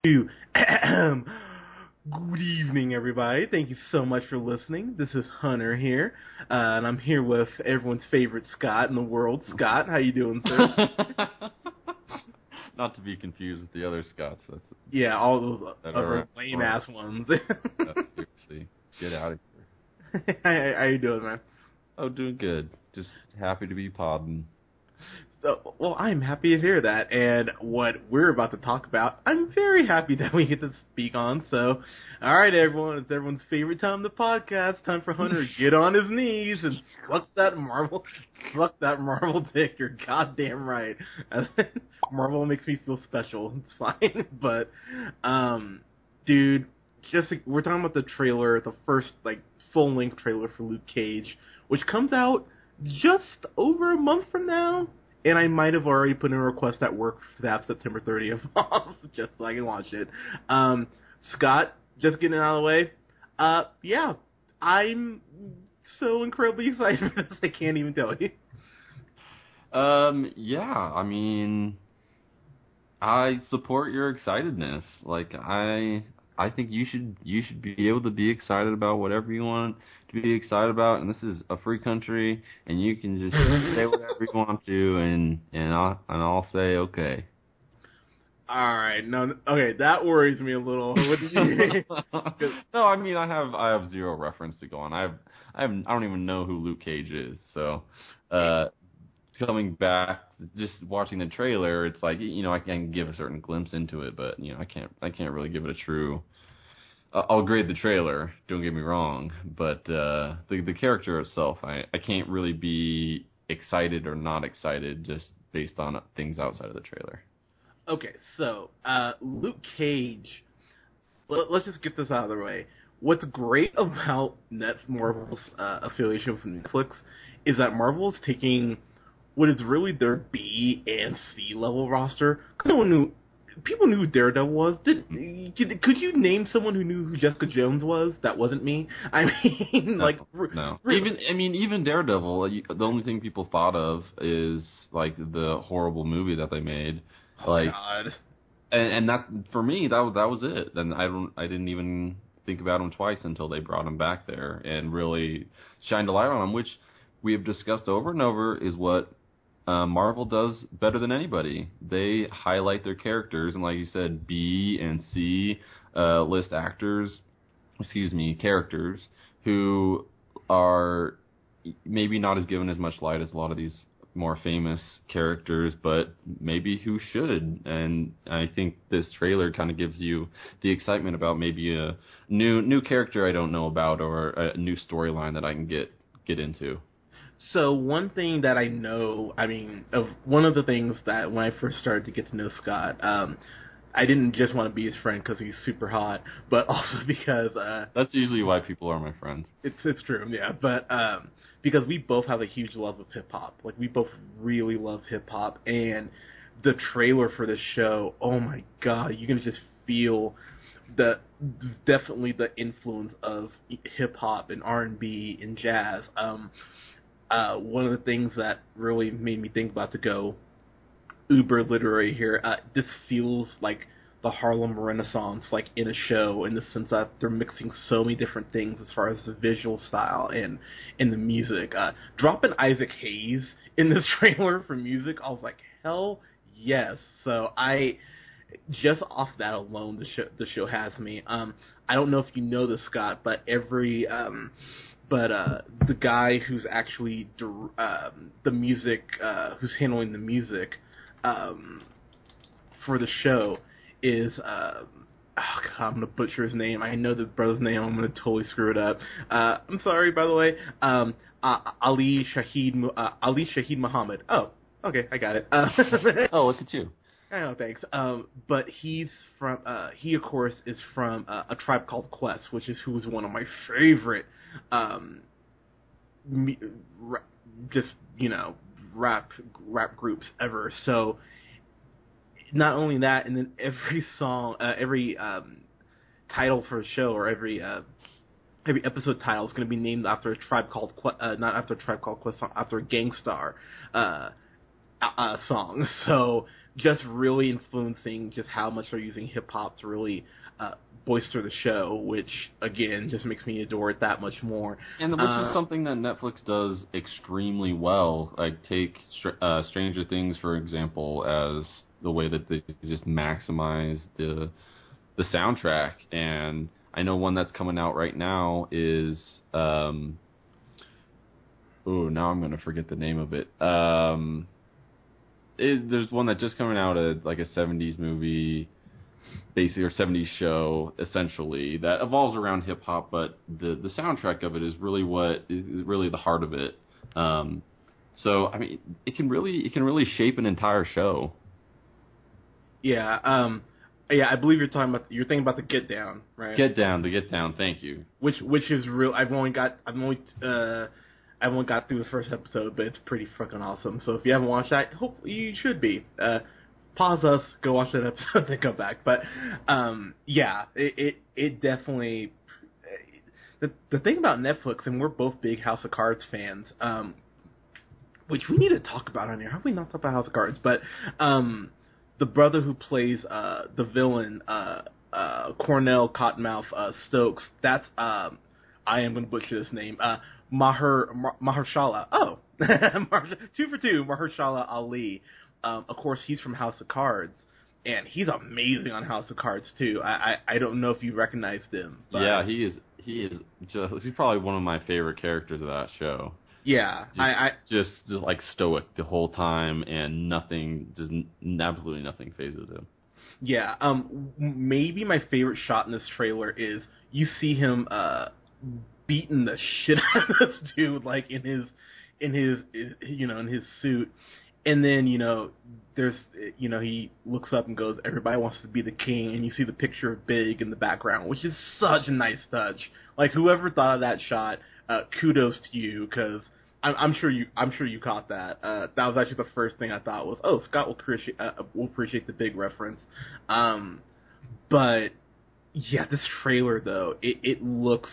Good evening, everybody. Thank you so much for listening. This is Hunter here, uh, and I'm here with everyone's favorite Scott in the world. Scott, how you doing, sir? Not to be confused with the other Scotts. That's yeah, all those other lame ass ones. seriously get out of here. how, how you doing, man? Oh, doing good. Just happy to be podding. So, well, I'm happy to hear that, and what we're about to talk about, I'm very happy that we get to speak on. So, all right, everyone, it's everyone's favorite time of the podcast. Time for Hunter to get on his knees and suck that Marvel, suck that Marvel dick. You're goddamn right. Marvel makes me feel special. It's fine, but, um, dude, just we're talking about the trailer, the first like full length trailer for Luke Cage, which comes out just over a month from now. And I might have already put in a request at work to have September 30th off, just so I can watch it. Um, Scott, just getting out of the way. Uh, yeah, I'm so incredibly excited for this. I can't even tell you. Um, yeah, I mean, I support your excitedness. Like I, I think you should you should be able to be excited about whatever you want to be excited about. And this is a free country, and you can just say whatever you want to, and and I'll and I'll say okay. All right, no, okay, that worries me a little. What did you? no, I mean I have I have zero reference to go on. I have I have I don't even know who Luke Cage is. So, uh, coming back, just watching the trailer, it's like you know I can give a certain glimpse into it, but you know I can't I can't really give it a true. I'll grade the trailer. Don't get me wrong, but uh, the the character itself, I I can't really be excited or not excited just based on things outside of the trailer. Okay, so uh, Luke Cage. Let, let's just get this out of the way. What's great about Net Marvel's uh, affiliation with Netflix is that Marvel is taking what is really their B and C level roster. No one knew. People knew who Daredevil was. Did could, you name someone who knew who Jessica Jones was? That wasn't me. I mean, No, like no. really. Even I mean, even Daredevil. The only thing people thought of is like the horrible movie that they made. oh, like, God. and, and that for me, that was that was it. And I don't, I didn't even think about him twice until they brought him back there and really shined a light on him, which we have discussed over and over is what uh, Marvel does better than anybody. They highlight their characters, and like you said, B and C uh, list actors, excuse me, characters who are maybe not as given as much light as a lot of these more famous characters, but maybe who should. And I think this trailer kind of gives you the excitement about maybe a new new character I don't know about or a new storyline that I can get get into. So one thing that I know, I mean, of one of the things that when I first started to get to know Scott, um, I didn't just want to be his friend because he's super hot, but also because uh, That's usually why people are my friends. it's it's true, yeah. But um, because we both have a huge love of hip hop, like we both really love hip hop, and the trailer for this show, oh my god, you can just feel the definitely the influence of hip hop and R and B and jazz. Um, uh, one of the things that really made me think about to go uber literary here. Uh, this feels like the Harlem Renaissance, like in a show, in the sense that they're mixing so many different things as far as the visual style and and the music. Uh, dropping Isaac Hayes in this trailer for music, I was like, hell yes. So I just off that alone, the show the show has me. Um, I don't know if you know this, Scott, but every um, but uh, the guy who's actually um, the music, uh, who's handling the music um, for the show is. Uh, Oh God, I'm gonna butcher his name. I know the brother's name. I'm gonna totally screw it up. Uh, I'm sorry, by the way. Um, uh, Ali Shaheed uh, Ali Shaheed Muhammad. Oh, okay, I got it. Uh, Oh, look at you. I know, thanks. Um, but he's from. Uh, he of course is from uh, a tribe called Quest, which is who is one of my favorite, um, me, ra- just you know, rap rap groups ever. So, not only that, and then every song, uh, every um, title for a show or every uh, every episode title is going to be named after a tribe called Que- uh, not after a tribe called Quest, after a Gang Starr uh, uh, song. So just really influencing just how much they're using hip hop to really uh, boister the show, which again just makes me adore it that much more. And which Uh, is something that Netflix does extremely well. Like take Str- uh, Stranger Things for example, as the way that they just maximize the the soundtrack. And I know one that's coming out right now is um, oh now I'm gonna forget the name of it. Um, it, there's one that just coming out of like a 70s movie basically or 70s show essentially that evolves around hip hop but the the soundtrack of it is really what is, really the heart of it um so i mean it can really it can really shape an entire show yeah, um, yeah, I believe you're talking about you're thinking about the Get Down, right? get down the get down thank you which which is real. I've only got I've only uh I've only got through the first episode, but it's pretty fucking awesome. So if you haven't watched that, hopefully you should be. Uh, pause us, go watch that episode, then come back. But um, yeah, it it, it definitely. The the thing about Netflix, and we're both big House of Cards fans, um, which we need to talk about on here. How have we not talked about House of Cards? But um, the brother who plays uh, the villain, uh, uh, Cornell Cottonmouth uh, Stokes, that's um, I am going to butcher this name, uh, Maher Mahershala. Oh, two for two, Mahershala Ali. Um, of course, he's from House of Cards, and he's amazing on House of Cards too. I I, I don't know if you recognized him. But yeah he is he is just he's probably one of my favorite characters of that show yeah. just, I, I just just like stoic the whole time and nothing just absolutely nothing phases him Yeah, um, maybe my favorite shot in this trailer is you see him uh beating the shit out of this dude, like in his, in his, you know, in his suit, and then you know, there's, you know, he looks up and goes, "Everybody wants to be the king," and you see the picture of Big in the background, which is such a nice touch. Like whoever thought of that shot, uh, kudos to you, because. I'm, I'm sure you. I'm sure you caught that. Uh, that was actually the first thing I thought was, "Oh, Scott will appreciate uh, will appreciate the big reference." Um, but yeah, this trailer though, it, it looks,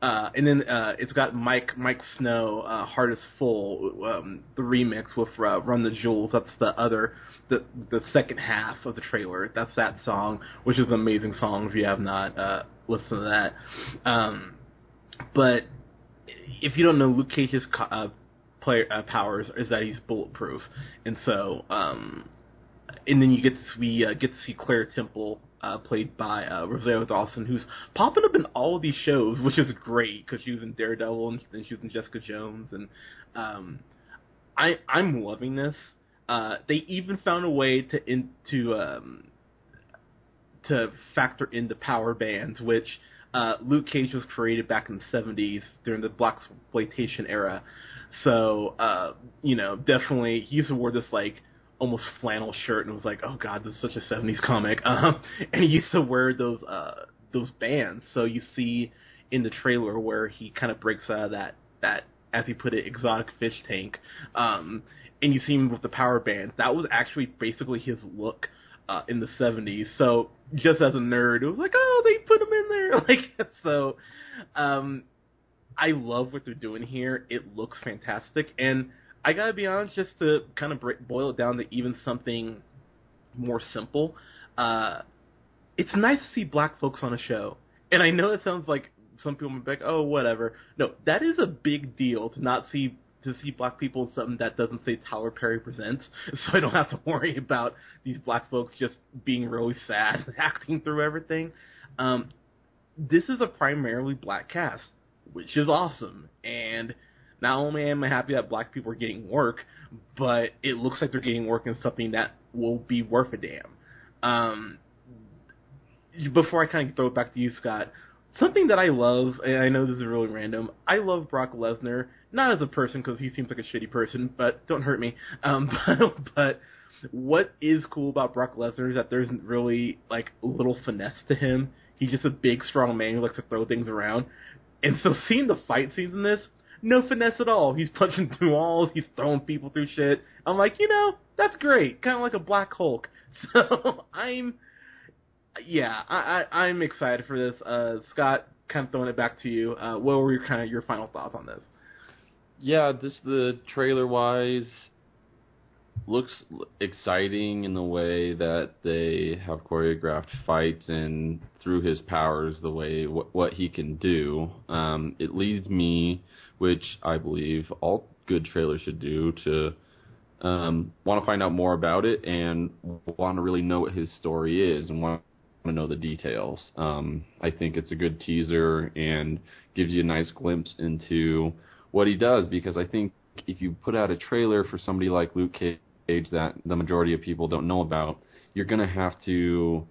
uh, and then uh, it's got Mike Miike Snow, uh, Heart is Full, um, the remix with uh, Run the Jewels. That's the other, the the second half of the trailer. That's that song, which is an amazing song. If you have not uh, listened to that, um, but if you don't know, Luke Cage's uh, player uh, powers is that he's bulletproof, and so um, and then you get to we uh, get to see Claire Temple, uh, played by uh, Rosario Dawson, who's popping up in all of these shows, which is great because she was in Daredevil and she was in Jessica Jones, and um, I I'm loving this. Uh, they even found a way to into um, to factor in the power bands, which uh, Luke Cage was created back in the '70s during the blaxploitation era. So uh, you know, definitely he's to this like almost flannel shirt and was like, oh god, this is such a '70s comic. Um, and he used to wear those uh, those bands. So you see in the trailer where he kind of breaks out of that that as he put it exotic fish tank. Um, and you see him with the power bands. That was actually basically his look uh, in the '70s. So just as a nerd, it was like, oh, they put him in there. Like so, um, I love what they're doing here. It looks fantastic, and I gotta be honest, just to kind of break, boil it down to even something more simple. Uh, it's nice to see black folks on a show, and I know it sounds like some people might be like, oh, whatever. No, that is a big deal to not see to see black people in something that doesn't say Tyler Perry presents, so I don't have to worry about these black folks just being really sad and acting through everything. Um, this is a primarily black cast, which is awesome, and not only am I happy that black people are getting work, but it looks like they're getting work in something that will be worth a damn. Um, before I kind of throw it back to you, Scott, something that I love, and I know this is really random, I love Brock Lesnar, not as a person because he seems like a shitty person, but don't hurt me. Um, but, but what is cool about Brock Lesnar is that there's really like little finesse to him. He's just a big, strong man who likes to throw things around. And so seeing the fight scenes in this, no finesse at all. He's punching through walls, he's throwing people through shit. I'm like, you know, that's great. Kind of like a Black Hulk. So I'm, yeah, I, I I'm excited for this. Uh, Scott, kind of throwing it back to you. Uh, what were your kind of your final thoughts on this? yeah, this the trailer wise. looks exciting in the way that they have choreographed fights and through his powers the way what, what he can do. Um, it leads me, which I believe all good trailers should do, to um, want to find out more about it and want to really know what his story is and want to know the details. Um, I think it's a good teaser and gives you a nice glimpse into what he does because I think if you put out a trailer for somebody like Luke Cage that the majority of people don't know about, you're going to have to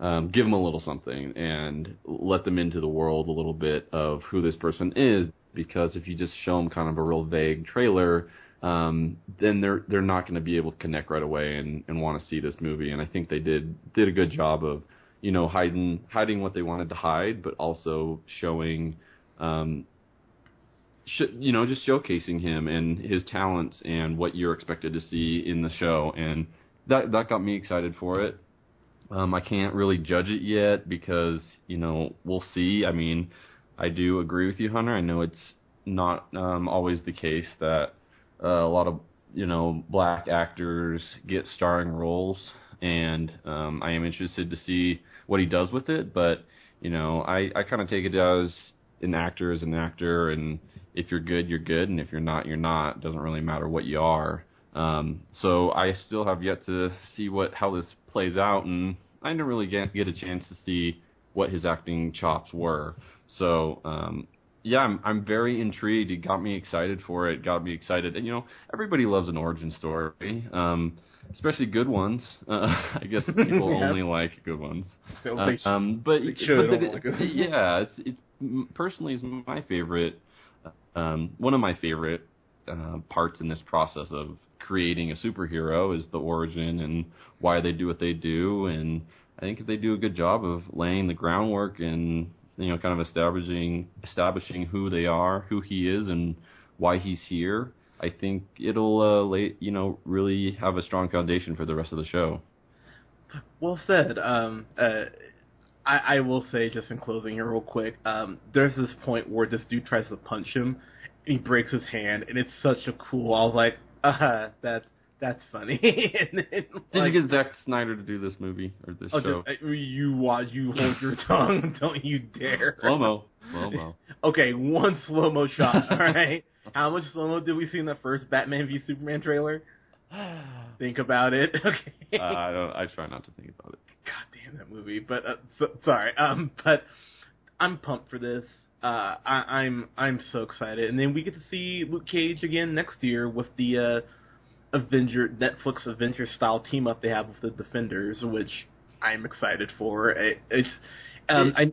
um, give them a little something and let them into the world a little bit of who this person is. Because if you just show them kind of a real vague trailer, um, then they're they're not going to be able to connect right away and, and want to see this movie. And I think they did did a good job of you know hiding hiding what they wanted to hide, but also showing um, sh- you know, just showcasing him and his talents and what you're expected to see in the show, and that that got me excited for it. Um, I can't really judge it yet because you know we'll see. I mean, I do agree with you, Hunter. I know it's not um, always the case that uh, a lot of you know black actors get starring roles, and um, I am interested to see what he does with it. But you know, I I kind of take it as an actor is an actor, and if you're good, you're good, and if you're not, you're not. It doesn't really matter what you are. Um, so I still have yet to see what how this plays out, and I didn't really get get a chance to see what his acting chops were. So um, yeah, I'm I'm very intrigued. It got me excited for it. Got me excited, and you know everybody loves an origin story. Um, especially good ones. Uh, I guess people yeah. only like good ones. Uh, um, but, but it, yeah, it's, it's personally is my favorite um, one of my favorite uh, parts in this process of creating a superhero is the origin and why they do what they do, and I think they do a good job of laying the groundwork and you know kind of establishing establishing who they are, who he is, and why he's here. I think it'll uh, lay, you know really have a strong foundation for the rest of the show. Well said. Um, uh, I, I will say just in closing here, real quick. Um, there's this point where this dude tries to punch him, and he breaks his hand, and it's such a cool. I was like, uh-huh, that's that's funny. and then, Did like, you get Zack Snyder to do this movie or this oh, show? Just, you watch, you hold your tongue, don't you dare. Slow mo, slow mo. okay, one slow mo shot. All right. How much slow mo did we see in the first Batman v Superman trailer? think about it. Okay. Uh, I don't. I try not to think about it. God damn that movie. But uh, so, sorry. Um, but I'm pumped for this. Uh, I, I'm I'm so excited, and then we get to see Luke Cage again next year with the uh, Avenger Netflix Avenger style team up they have with the Defenders, which I'm excited for. It, it's um, it, I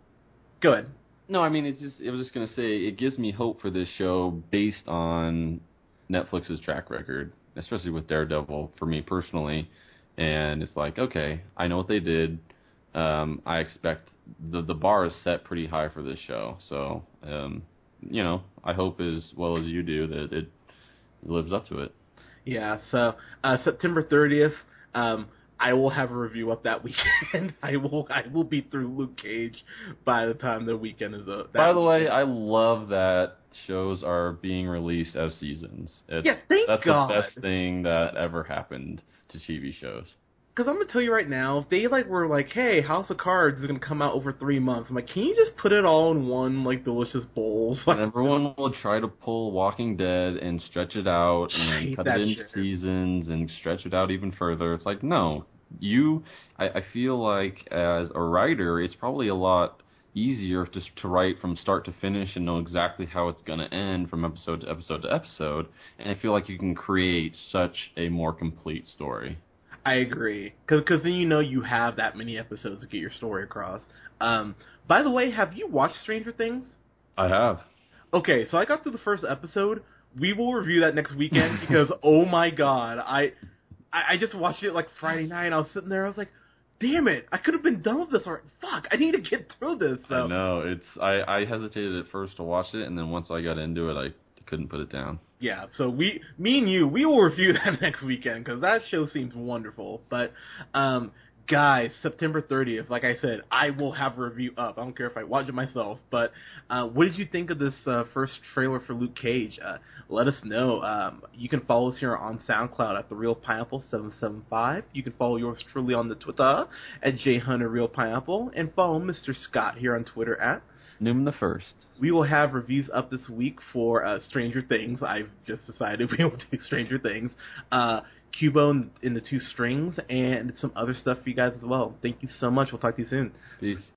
go ahead. No, I mean it's just I was just gonna say it gives me hope for this show based on Netflix's track record especially with Daredevil for me personally. And it's like, okay, I know what they did. Um, I expect the the bar is set pretty high for this show. So, um, you know, I hope as well as you do that it lives up to it. Yeah. So uh, September 30th. Um, I will have a review up that weekend. I will I will be through Luke Cage by the time the weekend is up. By the way, I love that shows are being released as seasons. It's, yeah, thank that's God. the best thing that ever happened to TV shows. Because I'm gonna tell you right now, if they like were like, "Hey, House of Cards is gonna come out over three months," I'm like, "Can you just put it all in one like delicious bowl?" and everyone will try to pull Walking Dead and stretch it out and cut it into shit. seasons and stretch it out even further. It's like, no, you. I, I feel like as a writer, it's probably a lot easier just to write from start to finish and know exactly how it's going to end from episode to episode to episode. And I feel like you can create such a more complete story. I agree, because then you know you have that many episodes to get your story across. Um, by the way, have you watched Stranger Things? I have. Okay, so I got through the first episode. We will review that next weekend because oh my god, I, I I just watched it like Friday night. I was sitting there, I was like, damn it, I could have been done with this or Fuck, I need to get through this. So. I know it's. I I hesitated at first to watch it, and then once I got into it, I couldn't put it down. Yeah, so we, me and you, we will review that next weekend because that show seems wonderful. But um, guys, September 30th, like I said, I will have a review up. I don't care if I watch it myself. But uh, what did you think of this uh, first trailer for Luke Cage? Uh, let us know. Um, you can follow us here on SoundCloud at the Real Pineapple 775. You can follow yours truly on the Twitter at Hunter Real Pineapple, and follow Mr. Scott here on Twitter at Newman the First. We will have reviews up this week for uh, Stranger Things. I've just decided we will do Stranger Things. Uh, Kubo in, in the two strings and some other stuff for you guys as well. Thank you so much. We'll talk to you soon. Peace.